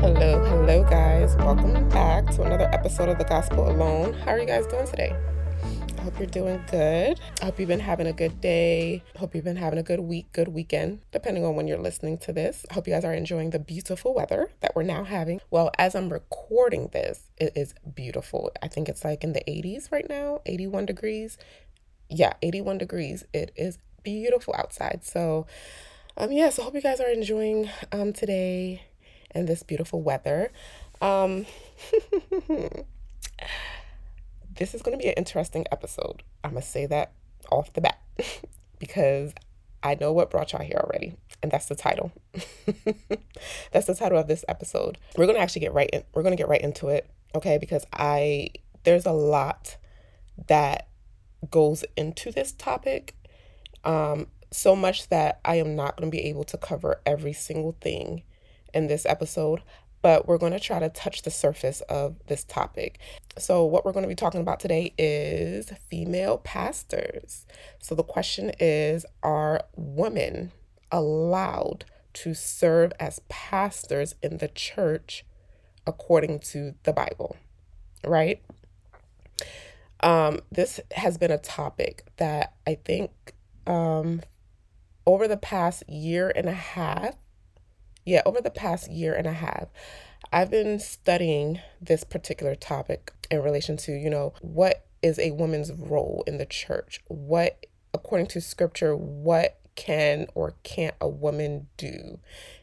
Hello, hello, guys. Welcome back to another episode of The Gospel Alone. How are you guys doing today? Hope you're doing good. I hope you've been having a good day. Hope you've been having a good week, good weekend, depending on when you're listening to this. I hope you guys are enjoying the beautiful weather that we're now having. Well, as I'm recording this, it is beautiful. I think it's like in the 80s right now, 81 degrees. Yeah, 81 degrees. It is beautiful outside. So, um, yeah, so I hope you guys are enjoying um today and this beautiful weather. Um, this is going to be an interesting episode. I'm going to say that off the bat because I know what brought y'all here already, and that's the title. that's the title of this episode. We're going to actually get right in we're going to get right into it, okay? Because I there's a lot that goes into this topic. Um so much that I am not going to be able to cover every single thing in this episode but we're going to try to touch the surface of this topic. So, what we're going to be talking about today is female pastors. So, the question is Are women allowed to serve as pastors in the church according to the Bible? Right? Um, this has been a topic that I think um, over the past year and a half yeah, over the past year and a half, I've been studying this particular topic in relation to, you know, what is a woman's role in the church? What, according to scripture, what can or can't a woman do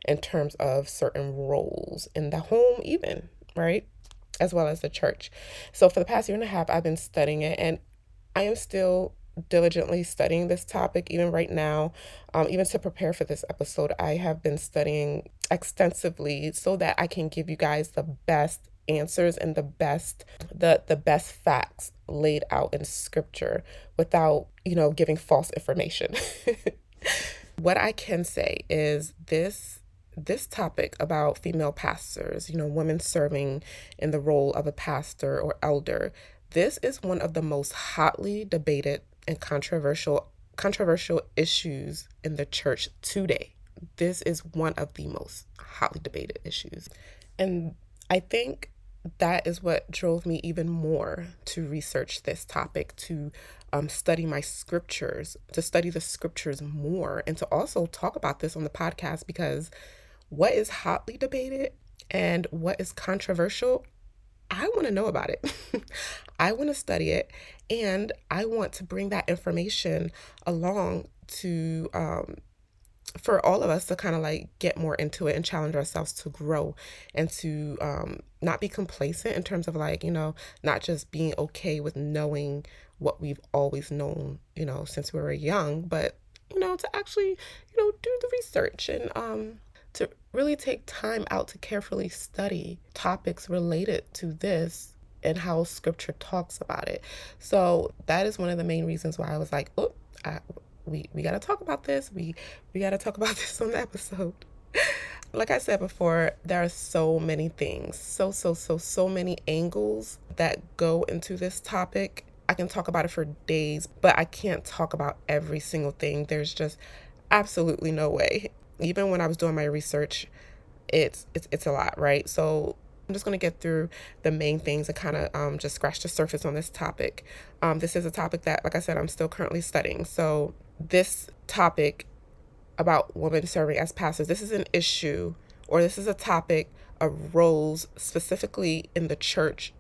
in terms of certain roles in the home, even, right? As well as the church. So, for the past year and a half, I've been studying it and I am still diligently studying this topic even right now um, even to prepare for this episode i have been studying extensively so that i can give you guys the best answers and the best the the best facts laid out in scripture without you know giving false information. What i can say is this this topic about female pastors you know women serving in the role of a pastor or elder this is one of the most hotly debated and controversial controversial issues in the church today. This is one of the most hotly debated issues. And I think that is what drove me even more to research this topic, to um, study my scriptures, to study the scriptures more, and to also talk about this on the podcast because what is hotly debated and what is controversial, I want to know about it. I want to study it and I want to bring that information along to um, for all of us to kind of like get more into it and challenge ourselves to grow and to um, not be complacent in terms of like, you know, not just being okay with knowing what we've always known, you know, since we were young, but, you know, to actually, you know, do the research and um, to really take time out to carefully study topics related to this and how scripture talks about it. So that is one of the main reasons why I was like, oh, we we got to talk about this. We we got to talk about this on the episode. like I said before, there are so many things, so so so so many angles that go into this topic. I can talk about it for days, but I can't talk about every single thing. There's just absolutely no way. Even when I was doing my research, it's it's it's a lot, right? So I'm just going to get through the main things and kind of um, just scratch the surface on this topic. Um, this is a topic that, like I said, I'm still currently studying. So, this topic about women serving as pastors, this is an issue or this is a topic of roles specifically in the church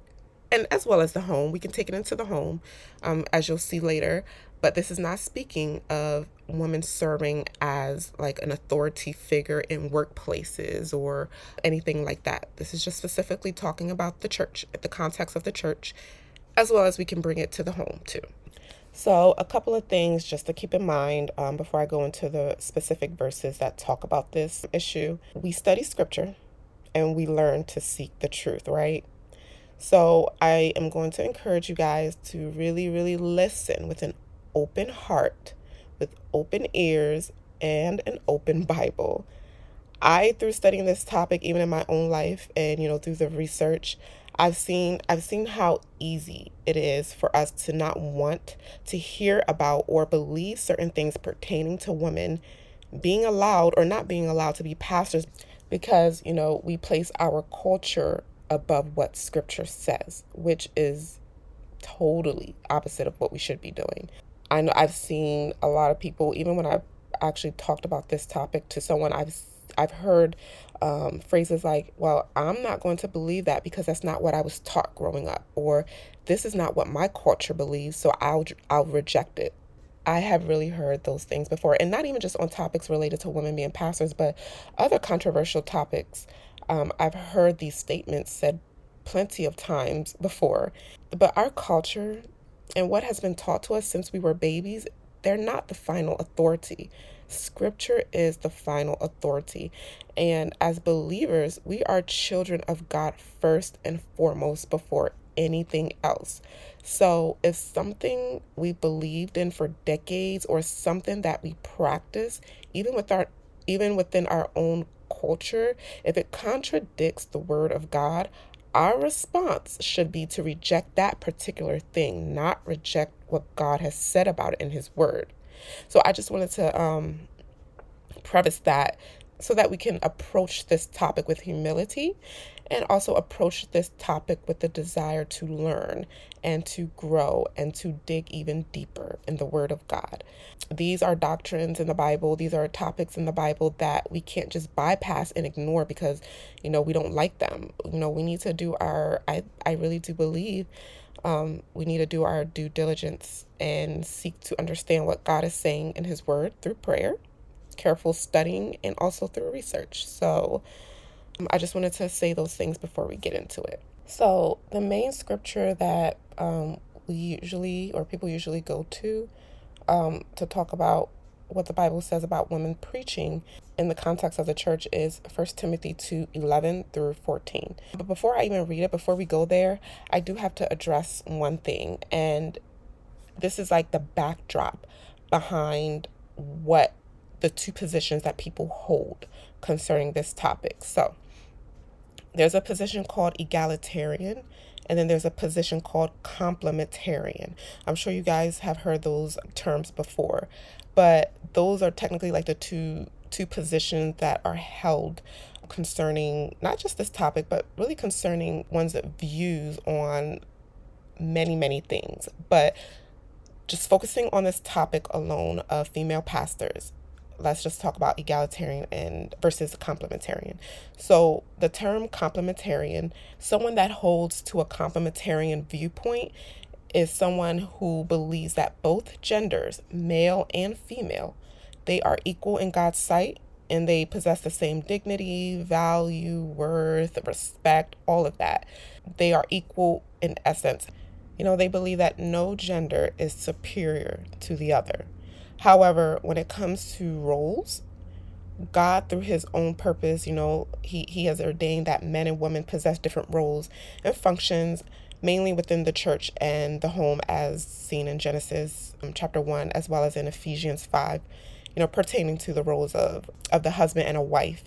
and as well as the home. We can take it into the home, um, as you'll see later. But this is not speaking of women serving as like an authority figure in workplaces or anything like that. This is just specifically talking about the church, the context of the church, as well as we can bring it to the home too. So, a couple of things just to keep in mind um, before I go into the specific verses that talk about this issue. We study scripture and we learn to seek the truth, right? So, I am going to encourage you guys to really, really listen with an open heart, with open ears, and an open Bible. I, through studying this topic, even in my own life, and you know, through the research, I've seen I've seen how easy it is for us to not want to hear about or believe certain things pertaining to women being allowed or not being allowed to be pastors because, you know, we place our culture above what scripture says, which is totally opposite of what we should be doing. I know I've seen a lot of people even when I've actually talked about this topic to someone I've I've heard um, phrases like, well, I'm not going to believe that because that's not what I was taught growing up, or this is not what my culture believes, so I'll, I'll reject it. I have really heard those things before, and not even just on topics related to women being pastors, but other controversial topics. Um, I've heard these statements said plenty of times before, but our culture and what has been taught to us since we were babies, they're not the final authority. Scripture is the final authority. And as believers, we are children of God first and foremost before anything else. So, if something we believed in for decades or something that we practice, even with our even within our own culture, if it contradicts the word of God, our response should be to reject that particular thing, not reject what God has said about it in his word. So I just wanted to um, preface that so that we can approach this topic with humility and also approach this topic with the desire to learn and to grow and to dig even deeper in the Word of God. These are doctrines in the Bible, these are topics in the Bible that we can't just bypass and ignore because, you know, we don't like them. You know, we need to do our, I, I really do believe um, we need to do our due diligence and seek to understand what God is saying in His Word through prayer, careful studying, and also through research. So I just wanted to say those things before we get into it. So, the main scripture that um, we usually, or people usually go to um, to talk about what the Bible says about women preaching in the context of the church is 1 Timothy 2 11 through 14. But before I even read it, before we go there, I do have to address one thing. And this is like the backdrop behind what the two positions that people hold concerning this topic. So, there's a position called egalitarian and then there's a position called complementarian. I'm sure you guys have heard those terms before, but those are technically like the two two positions that are held concerning not just this topic, but really concerning one's views on many, many things. But just focusing on this topic alone of female pastors, let's just talk about egalitarian and versus complementarian. So the term complementarian, someone that holds to a complementarian viewpoint is someone who believes that both genders, male and female, they are equal in God's sight and they possess the same dignity, value, worth, respect, all of that. They are equal in essence. You know, they believe that no gender is superior to the other. However, when it comes to roles, God, through his own purpose, you know, he, he has ordained that men and women possess different roles and functions, mainly within the church and the home, as seen in Genesis um, chapter 1, as well as in Ephesians 5, you know, pertaining to the roles of, of the husband and a wife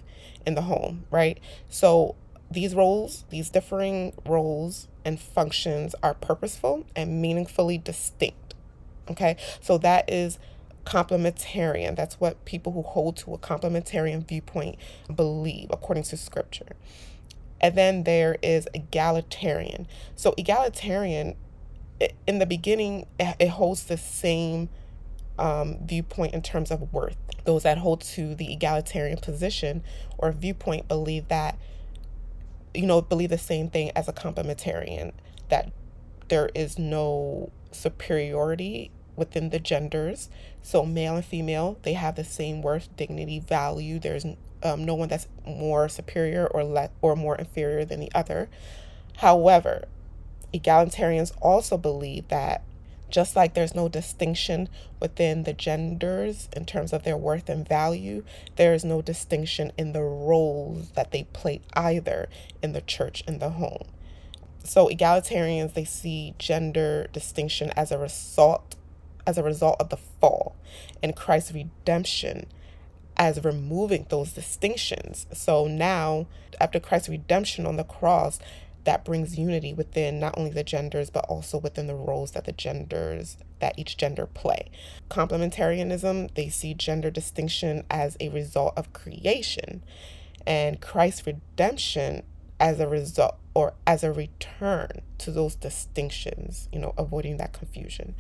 in the home, right? So these roles, these differing roles and functions are purposeful and meaningfully distinct. Okay, so that is complementarian. That's what people who hold to a complementarian viewpoint believe, according to scripture. And then there is egalitarian. So, egalitarian, in the beginning, it holds the same um, viewpoint in terms of worth. Those that hold to the egalitarian position or viewpoint believe that, you know, believe the same thing as a complementarian, that there is no superiority within the genders. So, male and female, they have the same worth, dignity, value. There's um, no one that's more superior or le- or more inferior than the other. However, egalitarians also believe that just like there's no distinction within the genders in terms of their worth and value, there is no distinction in the roles that they play either in the church and the home. So egalitarians they see gender distinction as a result as a result of the fall and Christ's redemption as removing those distinctions. So now, after Christ's redemption on the cross, that brings unity within not only the genders but also within the roles that the genders that each gender play. Complementarianism, they see gender distinction as a result of creation and Christ's redemption as a result or as a return to those distinctions, you know, avoiding that confusion.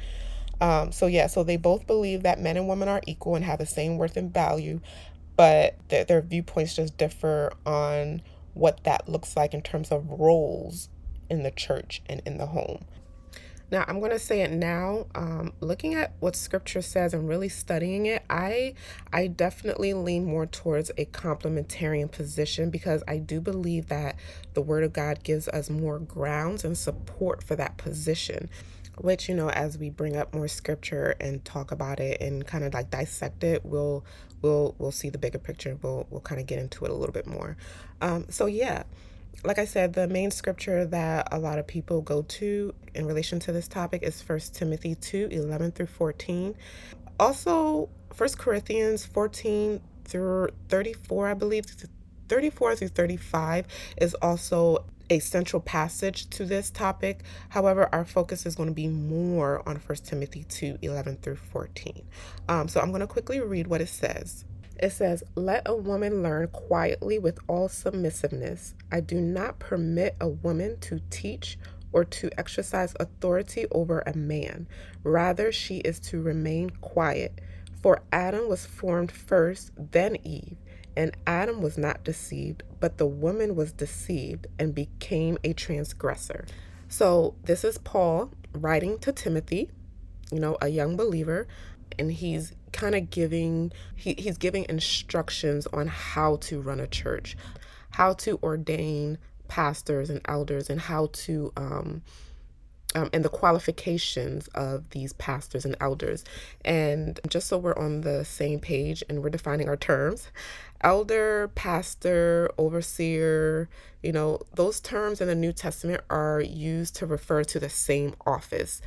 Um, so, yeah, so they both believe that men and women are equal and have the same worth and value, but their, their viewpoints just differ on what that looks like in terms of roles in the church and in the home. Now, I'm going to say it now. Um, looking at what scripture says and really studying it, I I definitely lean more towards a complementarian position because I do believe that the word of God gives us more grounds and support for that position which you know as we bring up more scripture and talk about it and kind of like dissect it we'll we'll we'll see the bigger picture we'll we'll kind of get into it a little bit more um so yeah like I said, the main scripture that a lot of people go to in relation to this topic is First Timothy 2 11 through 14. Also, First Corinthians 14 through 34, I believe, 34 through 35 is also a central passage to this topic. However, our focus is going to be more on 1 Timothy 2 11 through 14. Um, so I'm going to quickly read what it says. It says, Let a woman learn quietly with all submissiveness. I do not permit a woman to teach or to exercise authority over a man. Rather, she is to remain quiet. For Adam was formed first, then Eve. And Adam was not deceived, but the woman was deceived and became a transgressor. So, this is Paul writing to Timothy, you know, a young believer, and he's kind of giving he, he's giving instructions on how to run a church how to ordain pastors and elders and how to um, um, and the qualifications of these pastors and elders. And just so we're on the same page and we're defining our terms, elder, pastor, overseer, you know, those terms in the New Testament are used to refer to the same office.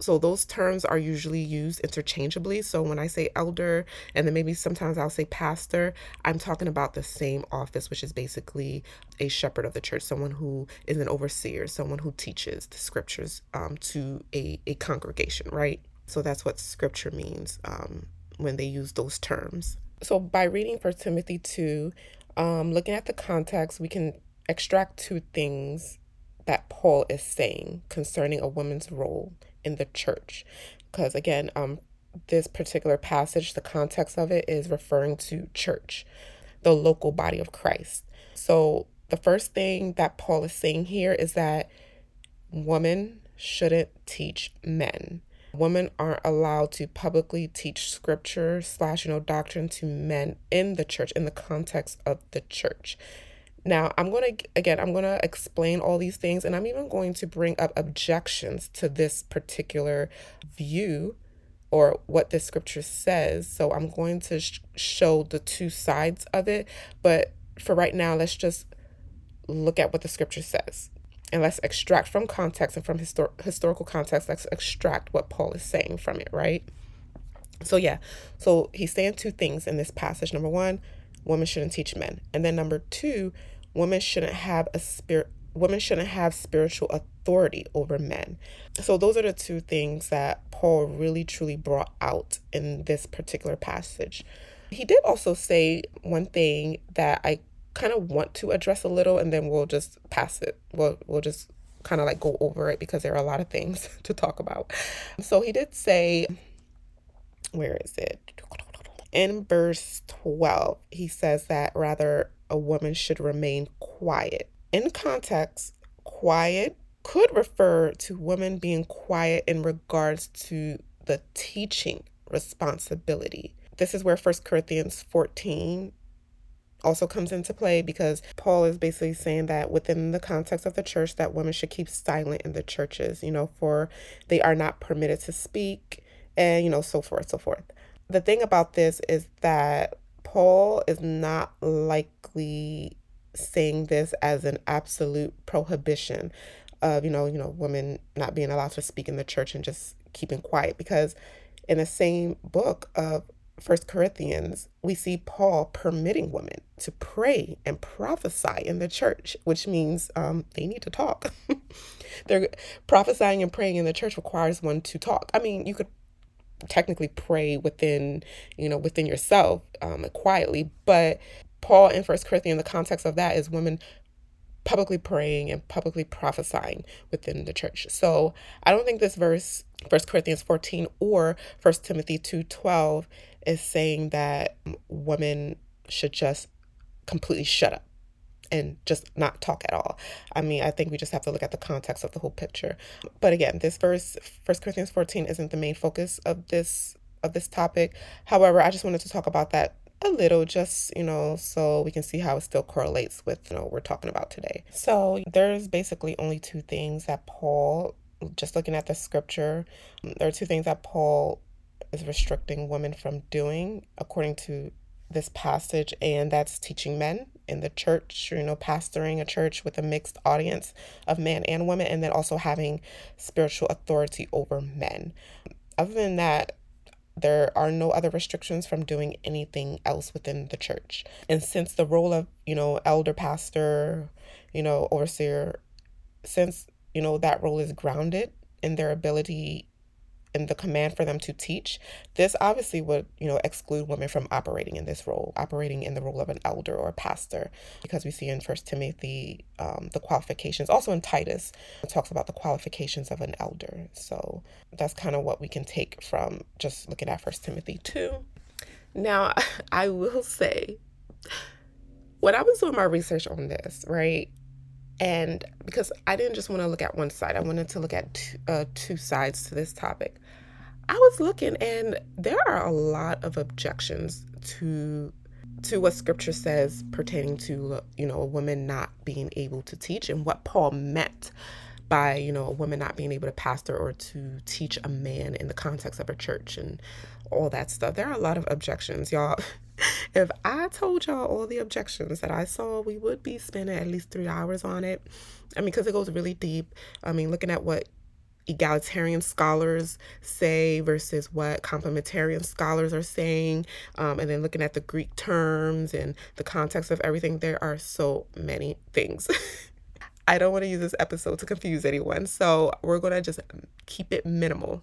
So those terms are usually used interchangeably. So when I say elder, and then maybe sometimes I'll say pastor, I'm talking about the same office, which is basically a shepherd of the church, someone who is an overseer, someone who teaches the scriptures um, to a, a congregation, right? So that's what scripture means um, when they use those terms. So by reading First Timothy 2, um, looking at the context, we can extract two things that Paul is saying concerning a woman's role in the church. Because again, um, this particular passage, the context of it is referring to church, the local body of Christ. So the first thing that Paul is saying here is that women shouldn't teach men. Women aren't allowed to publicly teach scripture slash you know doctrine to men in the church in the context of the church. Now, I'm going to, again, I'm going to explain all these things and I'm even going to bring up objections to this particular view or what the scripture says. So I'm going to sh- show the two sides of it. But for right now, let's just look at what the scripture says. And let's extract from context and from histor- historical context, let's extract what Paul is saying from it, right? So, yeah, so he's saying two things in this passage. Number one, women shouldn't teach men. And then number two, women shouldn't have a spirit women shouldn't have spiritual authority over men. So those are the two things that Paul really truly brought out in this particular passage. He did also say one thing that I kind of want to address a little and then we'll just pass it. We'll we'll just kind of like go over it because there are a lot of things to talk about. So he did say where is it? In verse 12, he says that rather a woman should remain quiet. In context, quiet could refer to women being quiet in regards to the teaching responsibility. This is where 1 Corinthians 14 also comes into play because Paul is basically saying that within the context of the church that women should keep silent in the churches, you know, for they are not permitted to speak and you know so forth so forth. The thing about this is that Paul is not likely saying this as an absolute prohibition of, you know, you know, women not being allowed to speak in the church and just keeping quiet because in the same book of First Corinthians, we see Paul permitting women to pray and prophesy in the church, which means um, they need to talk. They're prophesying and praying in the church requires one to talk. I mean, you could technically pray within, you know, within yourself um, quietly, but Paul in First Corinthians, the context of that is women publicly praying and publicly prophesying within the church. So I don't think this verse, First Corinthians 14 or First Timothy 2:12, is saying that women should just completely shut up and just not talk at all. I mean, I think we just have to look at the context of the whole picture. But again, this verse, First Corinthians 14, isn't the main focus of this of this topic. However, I just wanted to talk about that a little just you know so we can see how it still correlates with you know what we're talking about today so there's basically only two things that paul just looking at the scripture there are two things that paul is restricting women from doing according to this passage and that's teaching men in the church you know pastoring a church with a mixed audience of men and women and then also having spiritual authority over men other than that there are no other restrictions from doing anything else within the church. And since the role of, you know, elder pastor, you know, overseer, since, you know, that role is grounded in their ability and the command for them to teach, this obviously would, you know, exclude women from operating in this role, operating in the role of an elder or a pastor, because we see in First Timothy um, the qualifications. Also in Titus, it talks about the qualifications of an elder. So that's kind of what we can take from just looking at First Timothy two. Now, I will say, when I was doing my research on this, right, and because I didn't just want to look at one side, I wanted to look at two, uh, two sides to this topic. I was looking, and there are a lot of objections to to what Scripture says pertaining to you know a woman not being able to teach and what Paul meant by you know a woman not being able to pastor or to teach a man in the context of a church and all that stuff. There are a lot of objections, y'all. if I told y'all all the objections that I saw, we would be spending at least three hours on it. I mean, because it goes really deep. I mean, looking at what egalitarian scholars say versus what complementarian scholars are saying, um, and then looking at the Greek terms and the context of everything, there are so many things. I don't want to use this episode to confuse anyone, so we're going to just keep it minimal.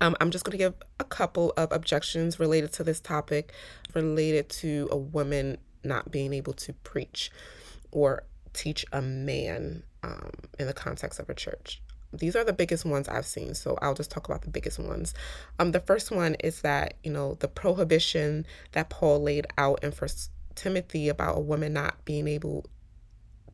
Um, I'm just going to give a couple of objections related to this topic, related to a woman not being able to preach or teach a man um, in the context of a church. These are the biggest ones I've seen, so I'll just talk about the biggest ones. Um, the first one is that you know the prohibition that Paul laid out in First Timothy about a woman not being able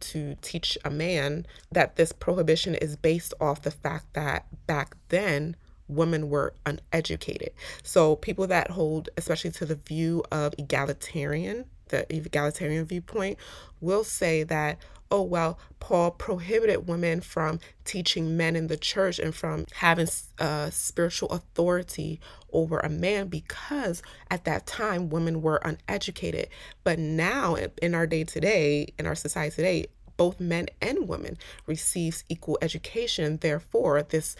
to teach a man. That this prohibition is based off the fact that back then women were uneducated. So people that hold, especially to the view of egalitarian, the egalitarian viewpoint, will say that, oh, well, Paul prohibited women from teaching men in the church and from having uh, spiritual authority over a man because at that time women were uneducated. But now, in our day to day, in our society today, both men and women receives equal education. Therefore, this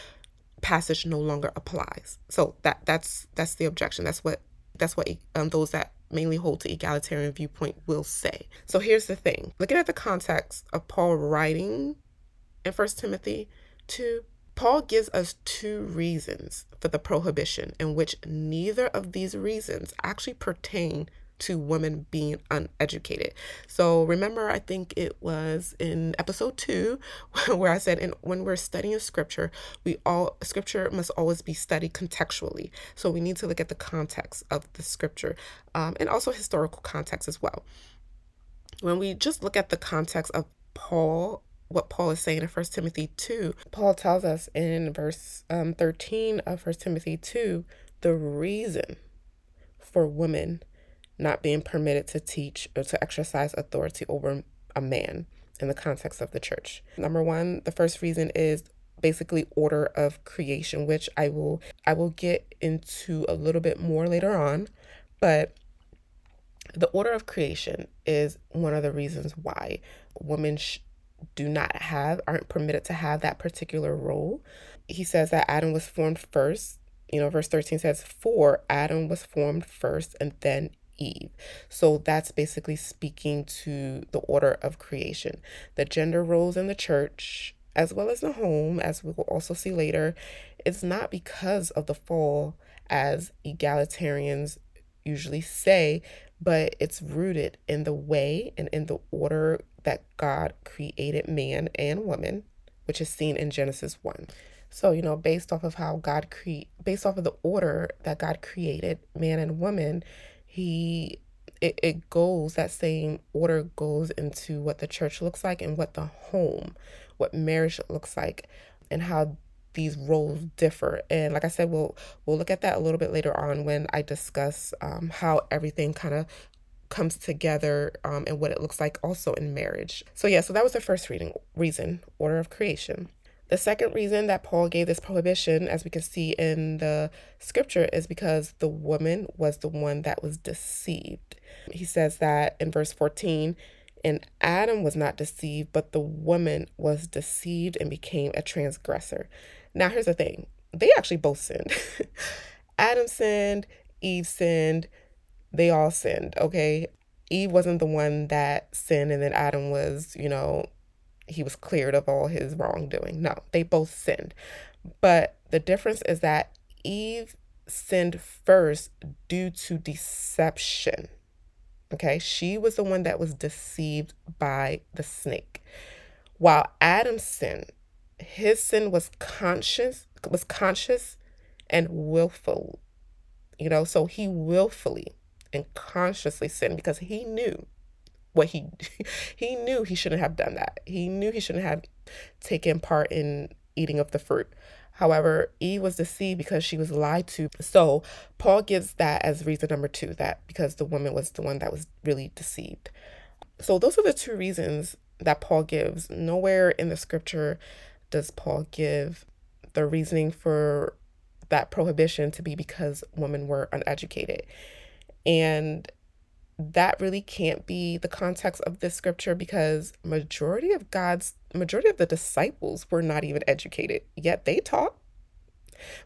passage no longer applies. So that that's that's the objection. That's what that's what um, those that mainly hold to egalitarian viewpoint will say. So here's the thing: looking at the context of Paul writing in First Timothy two, Paul gives us two reasons for the prohibition, in which neither of these reasons actually pertain to women being uneducated. So remember, I think it was in episode two where I said, in, when we're studying scripture, we all scripture must always be studied contextually. So we need to look at the context of the scripture um, and also historical context as well. When we just look at the context of Paul what Paul is saying in 1 Timothy 2. Paul tells us in verse um, 13 of 1 Timothy 2 the reason for women not being permitted to teach or to exercise authority over a man in the context of the church. Number one, the first reason is basically order of creation, which I will I will get into a little bit more later on, but the order of creation is one of the reasons why women sh- do not have aren't permitted to have that particular role. He says that Adam was formed first you know, verse 13 says, For Adam was formed first and then Eve. So that's basically speaking to the order of creation. The gender roles in the church, as well as the home, as we will also see later, it's not because of the fall, as egalitarians usually say, but it's rooted in the way and in the order that God created man and woman, which is seen in Genesis 1. So, you know, based off of how God create based off of the order that God created man and woman, he it, it goes that same order goes into what the church looks like and what the home, what marriage looks like and how these roles differ. And like I said, we'll we'll look at that a little bit later on when I discuss um, how everything kind of comes together um, and what it looks like also in marriage. So yeah, so that was the first reading reason, order of creation. The second reason that Paul gave this prohibition, as we can see in the scripture, is because the woman was the one that was deceived. He says that in verse 14, and Adam was not deceived, but the woman was deceived and became a transgressor. Now, here's the thing they actually both sinned. Adam sinned, Eve sinned, they all sinned, okay? Eve wasn't the one that sinned, and then Adam was, you know, he was cleared of all his wrongdoing. No, they both sinned. But the difference is that Eve sinned first due to deception. Okay, she was the one that was deceived by the snake. While Adam sinned, his sin was conscious, was conscious and willful. You know, so he willfully and consciously sinned because he knew what he he knew he shouldn't have done that. He knew he shouldn't have taken part in eating of the fruit. However, Eve was deceived because she was lied to. So Paul gives that as reason number two, that because the woman was the one that was really deceived. So those are the two reasons that Paul gives. Nowhere in the scripture does Paul give the reasoning for that prohibition to be because women were uneducated. And that really can't be the context of this scripture because majority of God's majority of the disciples were not even educated yet they taught.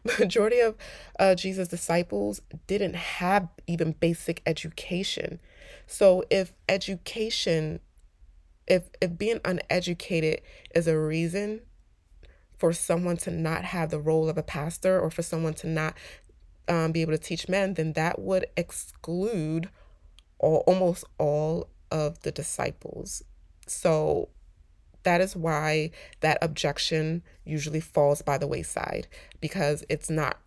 Majority of uh, Jesus disciples didn't have even basic education. So if education if if being uneducated is a reason for someone to not have the role of a pastor or for someone to not um, be able to teach men then that would exclude all, almost all of the disciples. So that is why that objection usually falls by the wayside because it's not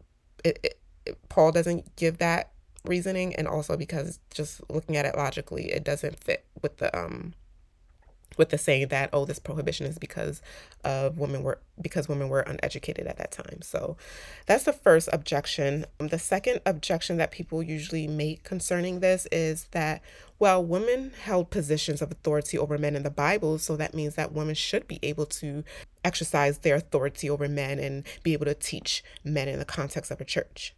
it, it, it, Paul doesn't give that reasoning and also because just looking at it logically it doesn't fit with the um with the saying that oh this prohibition is because of women were because women were uneducated at that time. So that's the first objection. Um, the second objection that people usually make concerning this is that well women held positions of authority over men in the bible so that means that women should be able to exercise their authority over men and be able to teach men in the context of a church.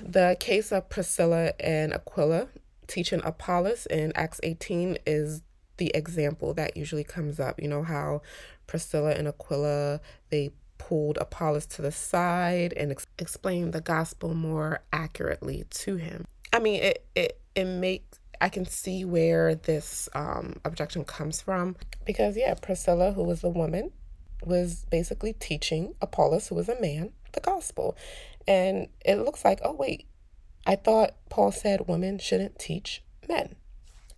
The case of priscilla and aquila teaching apollos in acts 18 is the example that usually comes up. You know how Priscilla and Aquila they pulled Apollos to the side and ex- explained the gospel more accurately to him. I mean, it it it makes I can see where this um, objection comes from because yeah, Priscilla, who was the woman, was basically teaching Apollos, who was a man, the gospel, and it looks like oh wait, I thought Paul said women shouldn't teach men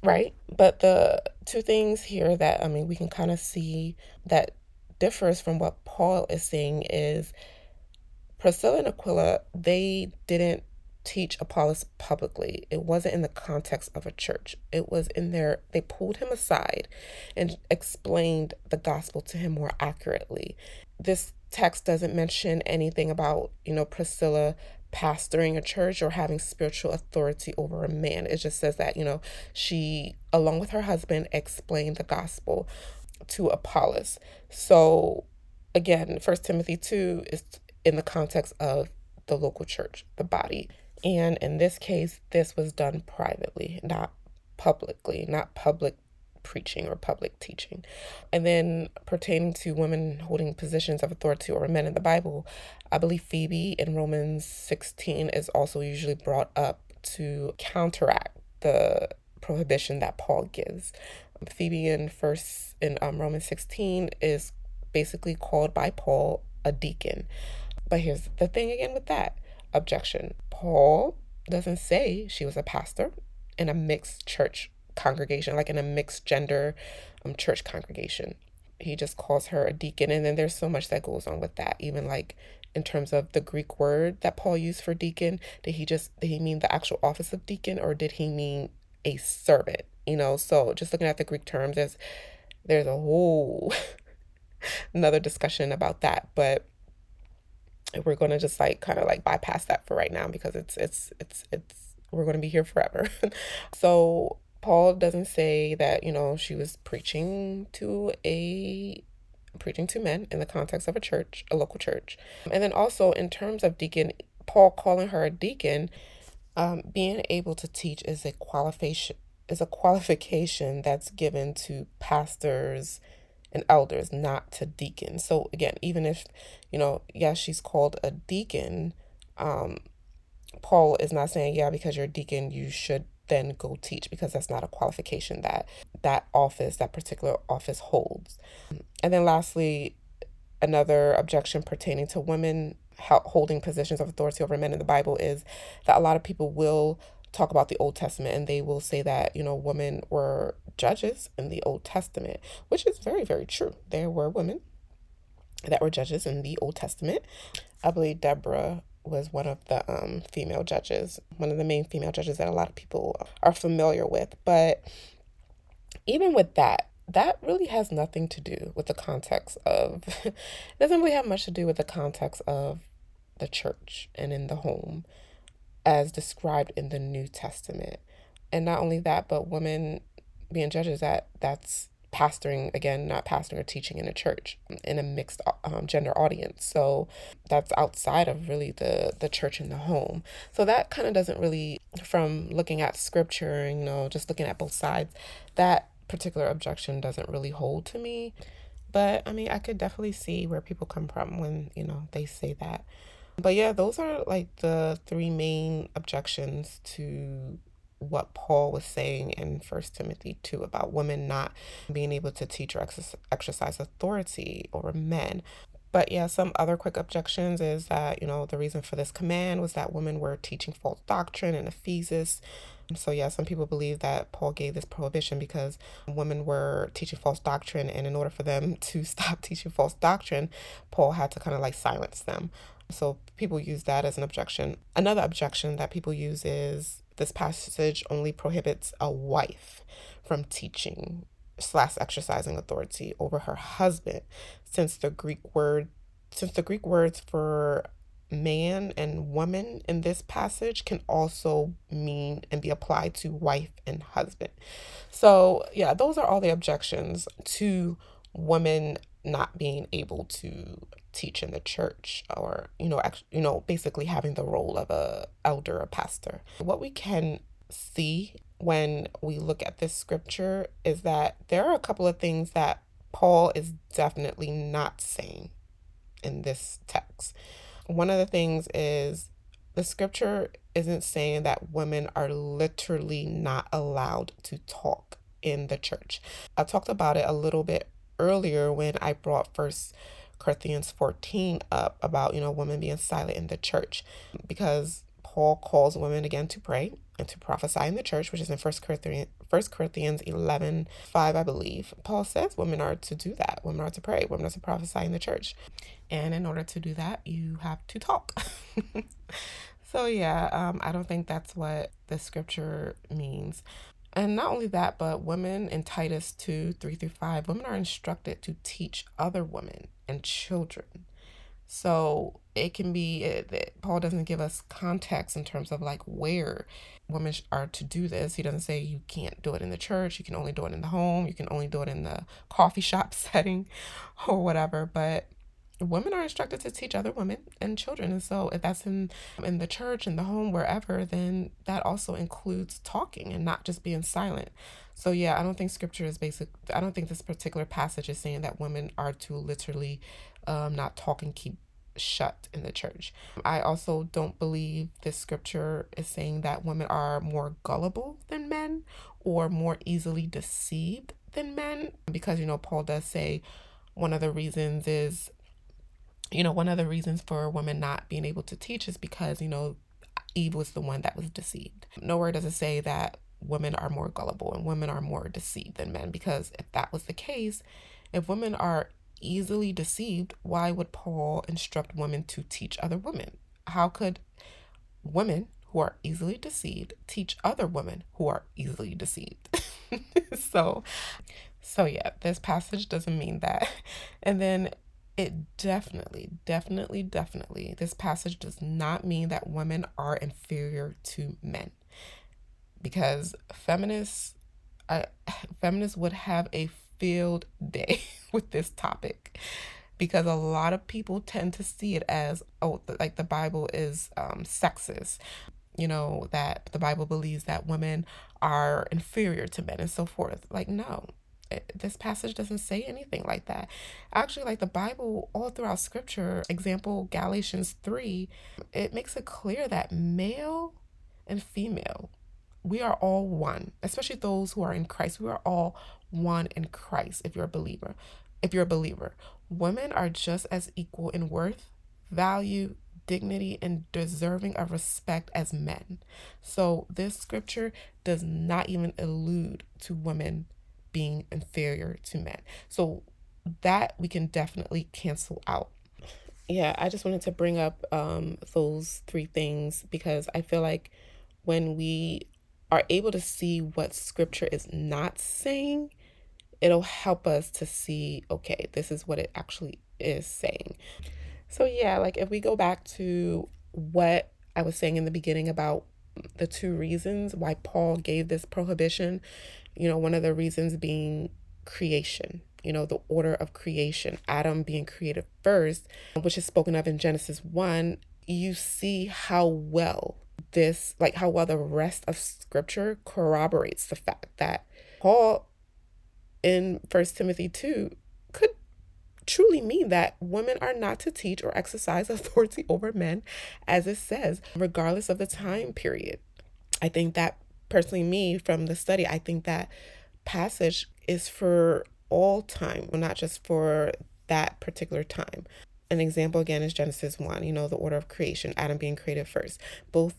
right? But the two things here that I mean we can kind of see that differs from what Paul is saying is Priscilla and Aquila, they didn't teach Apollos publicly. It wasn't in the context of a church. It was in their they pulled him aside and explained the gospel to him more accurately. This text doesn't mention anything about, you know, Priscilla pastoring a church or having spiritual authority over a man. It just says that, you know, she, along with her husband, explained the gospel to Apollos. So, again, First Timothy 2 is in the context of the local church, the body. And in this case, this was done privately, not publicly, not public preaching or public teaching. And then pertaining to women holding positions of authority or men in the Bible, I believe Phoebe in Romans 16 is also usually brought up to counteract the prohibition that Paul gives. Phoebe in first in um, Romans 16 is basically called by Paul a deacon. But here's the thing again with that objection. Paul doesn't say she was a pastor in a mixed church congregation, like in a mixed gender um, church congregation. He just calls her a deacon. And then there's so much that goes on with that, even like in terms of the Greek word that Paul used for deacon. Did he just, did he mean the actual office of deacon or did he mean a servant? You know, so just looking at the Greek terms, there's, there's a whole another discussion about that. But we're going to just like kind of like bypass that for right now because it's, it's, it's, it's, we're going to be here forever. so Paul doesn't say that, you know, she was preaching to a preaching to men in the context of a church, a local church. And then also in terms of deacon, Paul calling her a deacon, um, being able to teach is a qualification is a qualification that's given to pastors and elders, not to deacons. So again, even if, you know, yeah, she's called a deacon, um, Paul is not saying, yeah, because you're a deacon, you should then go teach because that's not a qualification that that office, that particular office holds. And then lastly, another objection pertaining to women holding positions of authority over men in the Bible is that a lot of people will talk about the Old Testament and they will say that, you know, women were judges in the Old Testament, which is very, very true. There were women that were judges in the Old Testament. I believe Deborah was one of the um, female judges, one of the main female judges that a lot of people are familiar with. But even with that, that really has nothing to do with the context of, doesn't really have much to do with the context of the church and in the home as described in the New Testament. And not only that, but women being judges, that that's pastoring again not pastoring or teaching in a church in a mixed um, gender audience. So that's outside of really the the church and the home. So that kind of doesn't really from looking at scripture you know just looking at both sides that particular objection doesn't really hold to me. But i mean i could definitely see where people come from when you know they say that. But yeah those are like the three main objections to what Paul was saying in First Timothy 2 about women not being able to teach or exercise authority over men. But yeah, some other quick objections is that, you know, the reason for this command was that women were teaching false doctrine in Ephesus. So, yeah, some people believe that Paul gave this prohibition because women were teaching false doctrine, and in order for them to stop teaching false doctrine, Paul had to kind of like silence them. So, people use that as an objection. Another objection that people use is this passage only prohibits a wife from teaching slash exercising authority over her husband since the greek word since the greek words for man and woman in this passage can also mean and be applied to wife and husband. So yeah those are all the objections to women not being able to teach in the church or you know actually you know basically having the role of a elder a pastor what we can see when we look at this scripture is that there are a couple of things that Paul is definitely not saying in this text. One of the things is the scripture isn't saying that women are literally not allowed to talk in the church. I talked about it a little bit earlier when I brought first Corinthians 14 up about, you know, women being silent in the church because Paul calls women again to pray and to prophesy in the church, which is in First Corinthians, 1 Corinthians 11, 5, I believe. Paul says women are to do that. Women are to pray. Women are to prophesy in the church. And in order to do that, you have to talk. so, yeah, um, I don't think that's what the scripture means. And not only that, but women in Titus 2 3 through 5, women are instructed to teach other women and children. So it can be that Paul doesn't give us context in terms of like where women are to do this. He doesn't say you can't do it in the church, you can only do it in the home, you can only do it in the coffee shop setting or whatever. But women are instructed to teach other women and children. And so if that's in in the church in the home wherever then that also includes talking and not just being silent. So yeah i don't think scripture is basic i don't think this particular passage is saying that women are to literally um, not talk and keep shut in the church. I also don't believe this scripture is saying that women are more gullible than men or more easily deceived than men because you know paul does say one of the reasons is you know, one of the reasons for women not being able to teach is because, you know, Eve was the one that was deceived. Nowhere does it say that women are more gullible and women are more deceived than men, because if that was the case, if women are easily deceived, why would Paul instruct women to teach other women? How could women who are easily deceived teach other women who are easily deceived? so, so yeah, this passage doesn't mean that. And then it definitely, definitely, definitely, this passage does not mean that women are inferior to men. Because feminists, uh, feminists would have a field day with this topic. Because a lot of people tend to see it as oh like the bible is um, sexist. You know that the bible believes that women are inferior to men and so forth. Like no Eh, this passage doesn't say anything like that. Actually, like the Bible, all throughout scripture, example Galatians 3, it makes it clear that male and female, we are all one, especially those who are in Christ. We are all one in Christ if you're a believer. If you're a believer, women are just as equal in worth, value, dignity, and deserving of respect as men. So, this scripture does not even allude to women being inferior to men. So that we can definitely cancel out. Yeah, I just wanted to bring up um, those three things because I feel like when we are able to see what scripture is not saying, it'll help us to see, okay, this is what it actually is saying. So, yeah, like if we go back to what I was saying in the beginning about the two reasons why Paul gave this prohibition you know, one of the reasons being creation, you know, the order of creation, Adam being created first, which is spoken of in Genesis 1, you see how well this, like how well the rest of scripture corroborates the fact that Paul in First Timothy 2 could truly mean that women are not to teach or exercise authority over men, as it says, regardless of the time period. I think that personally me from the study, I think that passage is for all time, not just for that particular time. An example again is Genesis 1, you know, the order of creation, Adam being created first. Both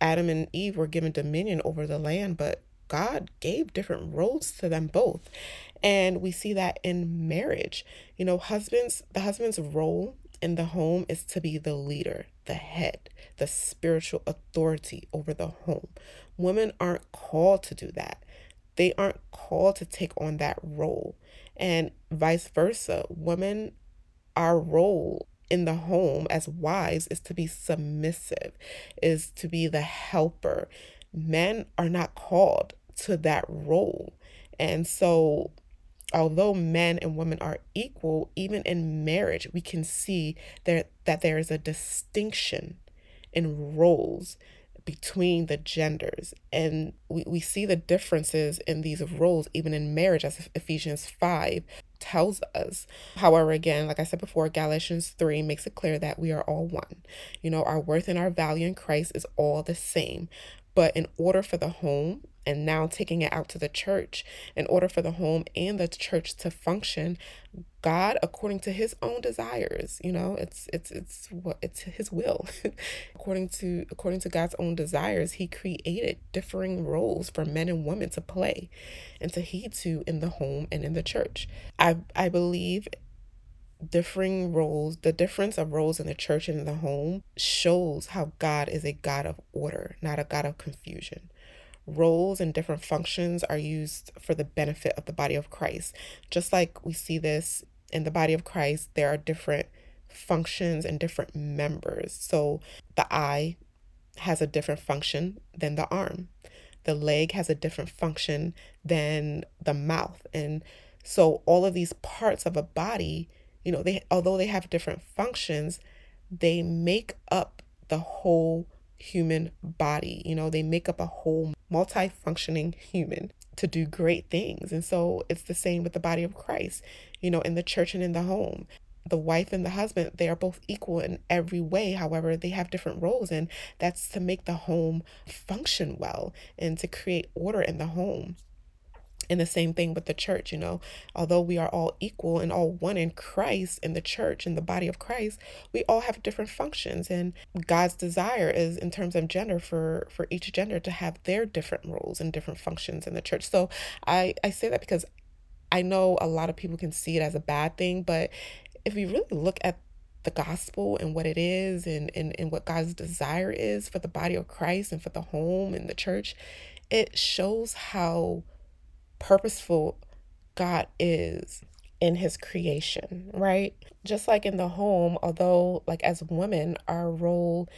Adam and Eve were given dominion over the land, but God gave different roles to them both. And we see that in marriage. You know, husbands, the husband's role in the home is to be the leader, the head, the spiritual authority over the home. Women aren't called to do that. They aren't called to take on that role. And vice versa. Women, our role in the home as wives is to be submissive, is to be the helper. Men are not called to that role. And so, although men and women are equal, even in marriage, we can see there that there is a distinction in roles between the genders. And we, we see the differences in these roles even in marriage, as Ephesians 5 tells us. However, again, like I said before, Galatians 3 makes it clear that we are all one. You know, our worth and our value in Christ is all the same. But in order for the home and now taking it out to the church in order for the home and the church to function god according to his own desires you know it's it's it's what it's his will. According to according to god's own desires he created differing roles for men and women to play and to heed to in the home and in the church. I i believe differing roles, the difference of roles in the church and in the home shows how God is a God of order, not a God of confusion roles and different functions are used for the benefit of the body of Christ. Just like we see this in the body of Christ, there are different functions and different members. So the eye has a different function than the arm, the leg has a different function than the mouth. And so all of these parts of a body you know, they although they have different functions, they make up the whole human body. You know, they make up a whole multifunctioning human to do great things. And so it's the same with the body of Christ, you know, in the church and in the home. The wife and the husband, they are both equal in every way. However, they have different roles, and that's to make the home function well and to create order in the home. And the same thing with the church, you know, although we are all equal and all one in Christ, in the church, in the body of Christ, we all have different functions. And God's desire is in terms of gender for for each gender to have their different roles and different functions in the church. So I, I say that because I know a lot of people can see it as a bad thing, but if we really look at the gospel and what it is and, and, and what God's desire is for the body of Christ and for the home and the church, it shows how purposeful God is in his creation, right? Just like in the home, although, like as women, our role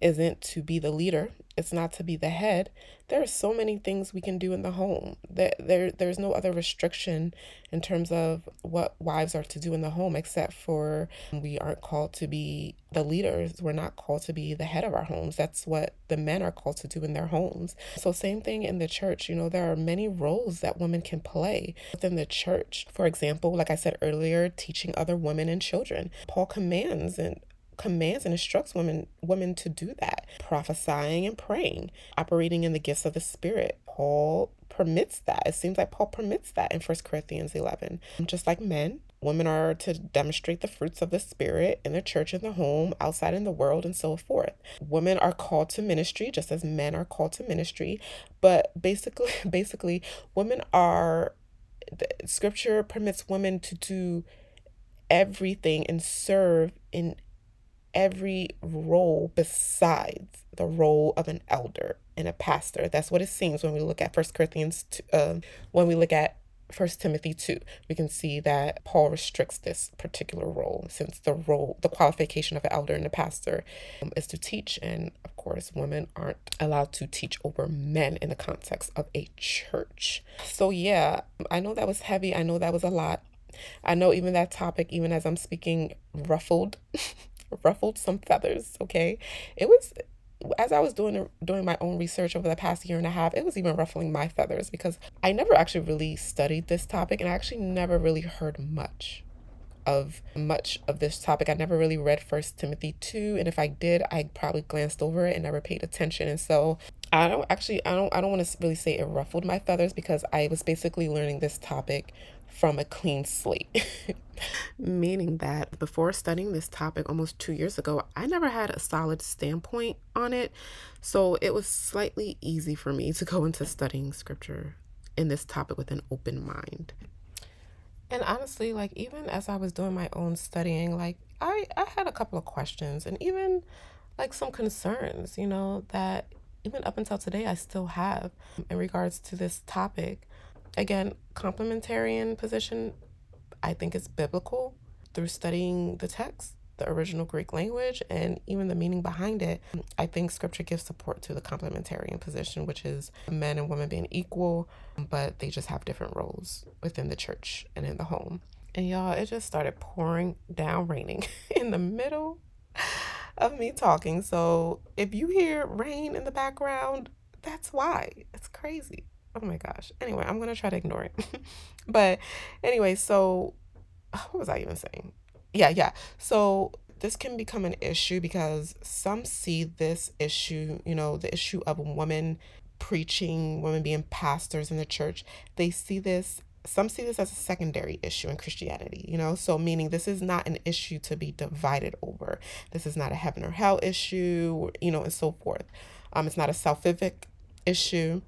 isn't to be the leader, it's not to be the head. There are so many things we can do in the home. There, there there's no other restriction in terms of what wives are to do in the home except for we aren't called to be the leaders. We're not called to be the head of our homes. That's what the men are called to do in their homes. So same thing in the church, you know, there are many roles that women can play within the church. For example, like I said earlier, teaching other women and children. Paul commands and commands and instructs women women to do that. Prophesying and praying operating in the gifts of the spirit. Paul permits that. It seems like paul permits that in First corinthians 11 just like men women are to demonstrate the fruits of the spirit in the church in the home outside in the world and so forth. Women are called to ministry just as men are called to ministry. But basically basically women are scripture permits women to do everything and serve in every role besides the role of an elder and a pastor. That's what it seems when we look at First Corinthians, 2, um, when we look at First Timothy 2, we can see that Paul restricts this particular role since the role, the qualification of an elder and a pastor um, is to teach. And of course, women aren't allowed to teach over men in the context of a church. So, yeah, I know that was heavy. I know that was a lot. I know even that topic, even as I'm speaking, ruffled ruffled some feathers, okay? It was as I was doing doing my own research over the past year and a half, it was even ruffling my feathers because I never actually really studied this topic and I actually never really heard much of much of this topic. I never really read First Timothy 2, and if I did, I probably glanced over it and never paid attention. And so I don't actually I don't I don't want to really say it ruffled my feathers because I was basically learning this topic from a clean slate. Meaning that before studying this topic almost two years ago, I never had a solid standpoint on it. So it was slightly easy for me to go into studying scripture in this topic with an open mind. And honestly, like even as I was doing my own studying, like I, I had a couple of questions and even like some concerns, you know, that even up until today I still have in regards to this topic. Again, complementarian position, I think is biblical through studying the text, the original Greek language, and even the meaning behind it. I think scripture gives support to the complementarian position, which is men and women being equal, but they just have different roles within the church and in the home. And y'all, it just started pouring down raining in the middle of me talking. So if you hear rain in the background, that's why. It's crazy oh my gosh. Anyway, I'm going to try to ignore it. but anyway, so what was I even saying? Yeah, yeah. So this can become an issue because some see this issue, you know, the issue of women preaching, women being pastors in the church. They see this some see this as a secondary issue in Christianity, you know, so meaning this is not an issue to be divided over. This is not a heaven or hell issue, you know, and so forth. Um, it's not a salvific issue.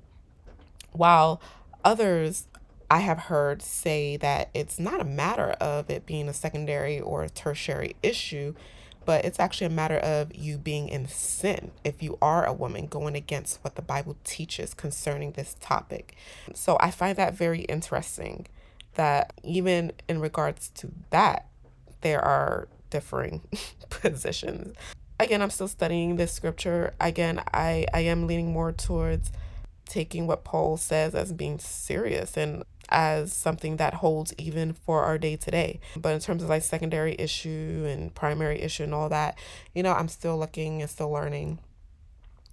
While others I have heard say that it's not a matter of it being a secondary or a tertiary issue, but it's actually a matter of you being in sin if you are a woman going against what the Bible teaches concerning this topic. So I find that very interesting that even in regards to that, there are differing positions. Again, I'm still studying this scripture. Again, I, I am leaning more towards taking what Paul says as being serious. And as something that holds even for our day to day. But in terms of like secondary issue and primary issue and all that, you know, I'm still looking and still learning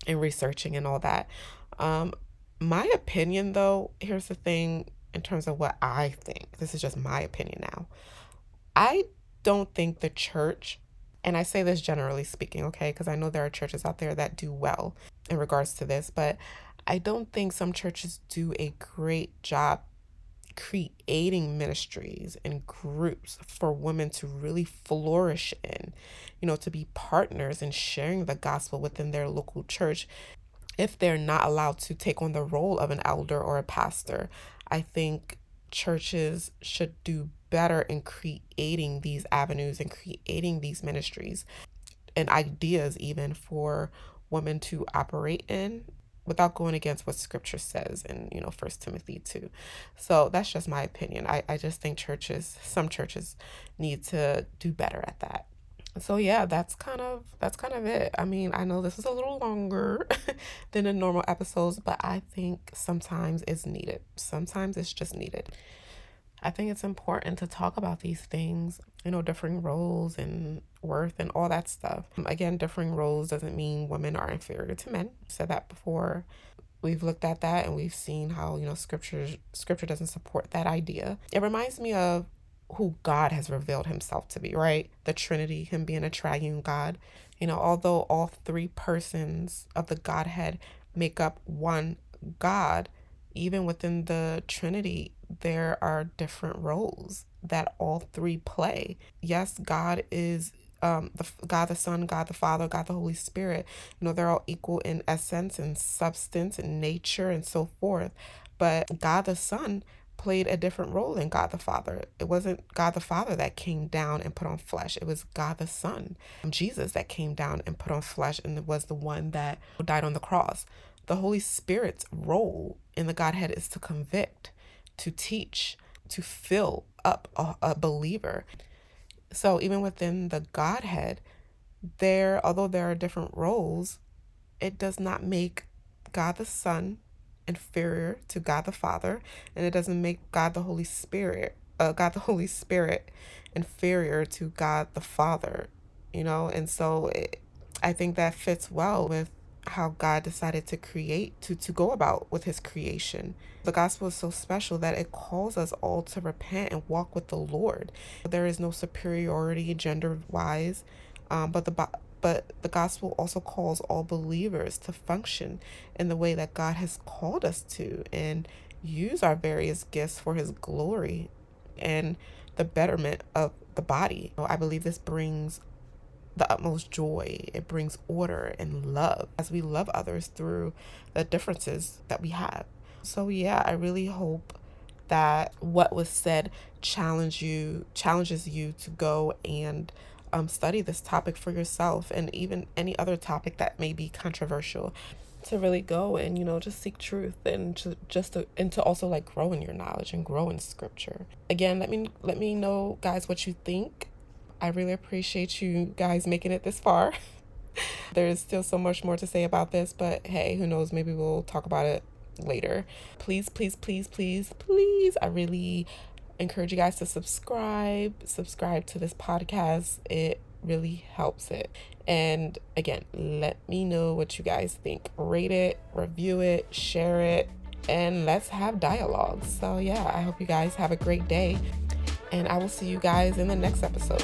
and researching and all that. Um, my opinion, though, here's the thing in terms of what I think. This is just my opinion now. I don't think the church, and I say this generally speaking, okay, because I know there are churches out there that do well in regards to this, but I don't think some churches do a great job creating ministries and groups for women to really flourish in, you know, to be partners in sharing the gospel within their local church if they're not allowed to take on the role of an elder or a pastor. I think churches should do better in creating these avenues and creating these ministries and ideas even for women to operate in without going against what scripture says in you know first timothy 2 so that's just my opinion. I, I just think churches some churches need to do better at that. So yeah that's kind of that's kind of it. I mean i know this is a little longer than the normal episodes but i think sometimes it's needed. Sometimes it's just needed I think it's important to talk about these things, you know, differing roles and worth and all that stuff. Again, differing roles doesn't mean women are inferior to men. I've said that before. We've looked at that and we've seen how, you know, scripture scripture doesn't support that idea. It reminds me of who God has revealed himself to be, right? The Trinity, him being a triune God. You know, although all three persons of the Godhead make up one God, even within the Trinity, there are different roles that all three play. Yes, God is um the God the Son, God the Father, God the Holy Spirit. You know, they're all equal in essence and substance and nature and so forth. But God the Son played a different role than God the Father. It wasn't God the Father that came down and put on flesh. It was God the Son, Jesus that came down and put on flesh and was the one that died on the cross. The Holy Spirit's role in the Godhead is to convict, to teach, to fill up a, a believer. So even within the Godhead, there, although there are different roles, it does not make God the Son inferior to God the Father, and it doesn't make God the Holy Spirit, uh, God the Holy Spirit inferior to God the Father, you know. And so it, I think that fits well with how God decided to create, to, to go about with his creation. The gospel is so special that it calls us all to repent and walk with the Lord. There is no superiority gender wise, um, but the but the gospel also calls all believers to function in the way that God has called us to and use our various gifts for his glory and the betterment of the body. I believe this brings the utmost joy. It brings order and love as we love others through the differences that we have. So yeah, I really hope that what was said challenge you challenges you to go and um, study this topic for yourself and even any other topic that may be controversial to really go and you know just seek truth and to just to and to also like grow in your knowledge and grow in scripture again let me let me know guys what you think I really appreciate you guys making it this far. There's still so much more to say about this, but hey, who knows? Maybe we'll talk about it later. Please, please, please, please, please. I really encourage you guys to subscribe, subscribe to this podcast. It really helps it. And again, let me know what you guys think. Rate it, review it, share it, and let's have dialogue. So, yeah, I hope you guys have a great day. And I will see you guys in the next episode.